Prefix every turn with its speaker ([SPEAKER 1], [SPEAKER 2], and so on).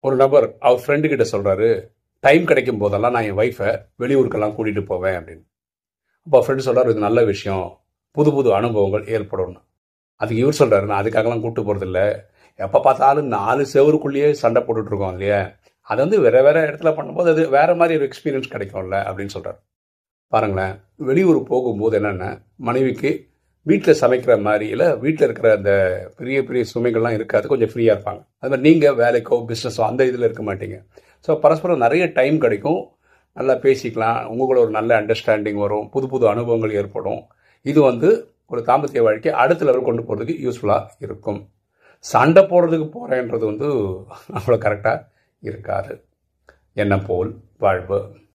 [SPEAKER 1] ஒரு நபர் அவர் ஃப்ரெண்டு கிட்ட சொல்கிறாரு டைம் கிடைக்கும் போதெல்லாம் நான் என் ஒய்ஃபை வெளியூருக்கெல்லாம் கூட்டிகிட்டு போவேன் அப்படின்னு. அப்போ ஃப்ரெண்டு சொல்கிறார் இது நல்ல விஷயம். புது புது அனுபவங்கள் ஏற்படும்னு. அதுக்கு இவர் சொல்கிறாரு நான் அதுக்காகலாம் கூப்பிட்டு போகிறதில்ல எப்போ பார்த்தாலும் நாலு செவருக்குள்ளேயே சண்டை போட்டுட்ருக்கோம் இல்லையா? அது வந்து வேறு வேறு இடத்துல பண்ணும்போது அது வேறு மாதிரி ஒரு எக்ஸ்பீரியன்ஸ் கிடைக்கும்ல அப்படின்னு சொல்கிறார் பாருங்களேன் வெளியூர் போகும்போது என்னென்ன மனைவிக்கு வீட்டில் சமைக்கிற மாதிரியில் வீட்டில் இருக்கிற அந்த பெரிய பெரிய சுமைகள்லாம் இருக்காது. கொஞ்சம் ஃப்ரீயாக இருப்பாங்க. அது மாதிரி நீங்கள் வேலைக்கோ பிஸ்னஸோ அந்த இதில் இருக்க மாட்டீங்க. ஸோ பரஸ்பரம் நிறைய டைம் கிடைக்கும். நல்லா பேசிக்கலாம். உங்களுக்குள்ள ஒரு நல்ல அண்டர்ஸ்டாண்டிங் வரும். புது புது அனுபவங்கள் ஏற்படும். இது வந்து ஒரு தாம்பத்திய வாழ்க்கை அடுத்த லெவல் கொண்டு போகிறதுக்கு யூஸ்ஃபுல்லாக இருக்கும். சண்டை போடுறதுக்கு போகிறேன்றது வந்து அவ்வளோ கரெக்டாக இருக்காது. என்ன போல் வாழ்வு.